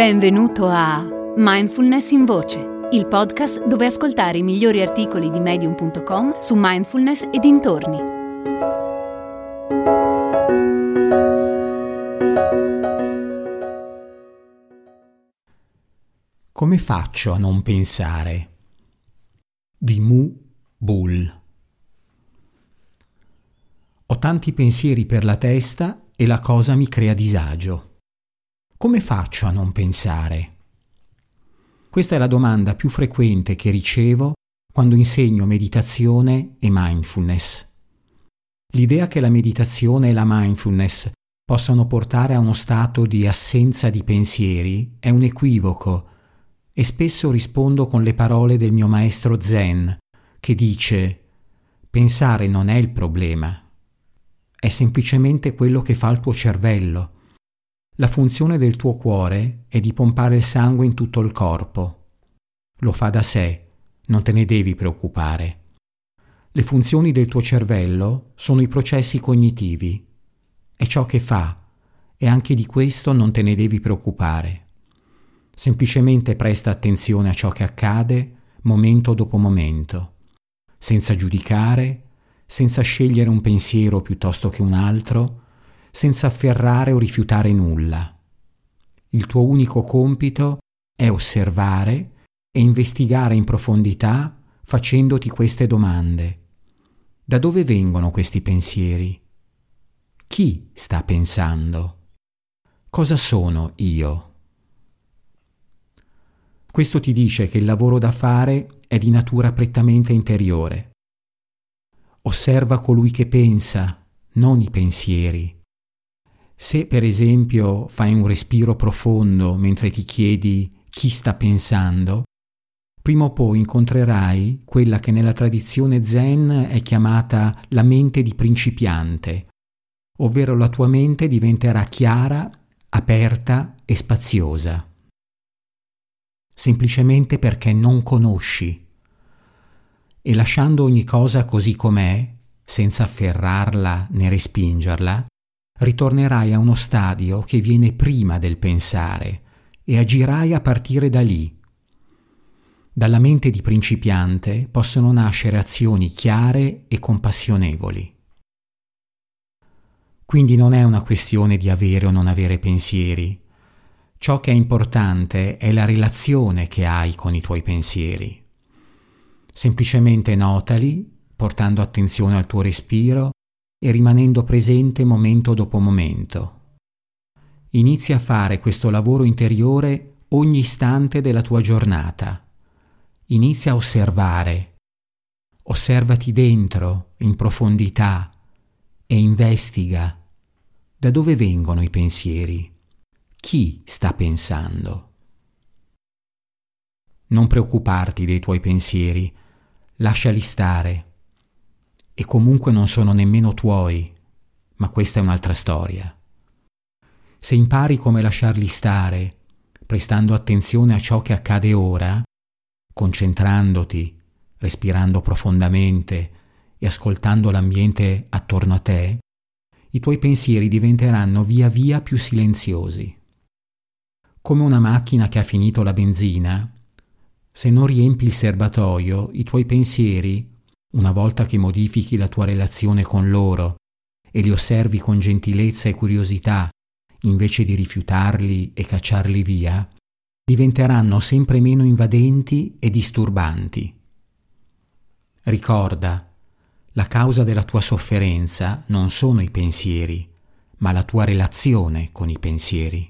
Benvenuto a Mindfulness in Voce, il podcast dove ascoltare i migliori articoli di medium.com su mindfulness e dintorni. Come faccio a non pensare? Di Mu Bull. Ho tanti pensieri per la testa e la cosa mi crea disagio. Come faccio a non pensare? Questa è la domanda più frequente che ricevo quando insegno meditazione e mindfulness. L'idea che la meditazione e la mindfulness possano portare a uno stato di assenza di pensieri è un equivoco e spesso rispondo con le parole del mio maestro Zen che dice pensare non è il problema, è semplicemente quello che fa il tuo cervello la funzione del tuo cuore è di pompare il sangue in tutto il corpo. Lo fa da sé, non te ne devi preoccupare. Le funzioni del tuo cervello sono i processi cognitivi. È ciò che fa e anche di questo non te ne devi preoccupare. Semplicemente presta attenzione a ciò che accade momento dopo momento, senza giudicare, senza scegliere un pensiero piuttosto che un altro, senza afferrare o rifiutare nulla. Il tuo unico compito è osservare e investigare in profondità facendoti queste domande. Da dove vengono questi pensieri? Chi sta pensando? Cosa sono io? Questo ti dice che il lavoro da fare è di natura prettamente interiore. Osserva colui che pensa, non i pensieri se per esempio fai un respiro profondo mentre ti chiedi chi sta pensando, prima o poi incontrerai quella che nella tradizione zen è chiamata la mente di principiante, ovvero la tua mente diventerà chiara, aperta e spaziosa. Semplicemente perché non conosci. E lasciando ogni cosa così com'è, senza afferrarla né respingerla, ritornerai a uno stadio che viene prima del pensare e agirai a partire da lì. Dalla mente di principiante possono nascere azioni chiare e compassionevoli. Quindi non è una questione di avere o non avere pensieri. Ciò che è importante è la relazione che hai con i tuoi pensieri. Semplicemente notali, portando attenzione al tuo respiro e rimanendo presente momento dopo momento. Inizia a fare questo lavoro interiore ogni istante della tua giornata. Inizia a osservare. Osservati dentro, in profondità, e investiga. Da dove vengono i pensieri? Chi sta pensando? Non preoccuparti dei tuoi pensieri, lasciali stare e comunque non sono nemmeno tuoi, ma questa è un'altra storia. Se impari come lasciarli stare, prestando attenzione a ciò che accade ora, concentrandoti, respirando profondamente e ascoltando l'ambiente attorno a te, i tuoi pensieri diventeranno via via più silenziosi. Come una macchina che ha finito la benzina, se non riempi il serbatoio, i tuoi pensieri una volta che modifichi la tua relazione con loro e li osservi con gentilezza e curiosità, invece di rifiutarli e cacciarli via, diventeranno sempre meno invadenti e disturbanti. Ricorda, la causa della tua sofferenza non sono i pensieri, ma la tua relazione con i pensieri.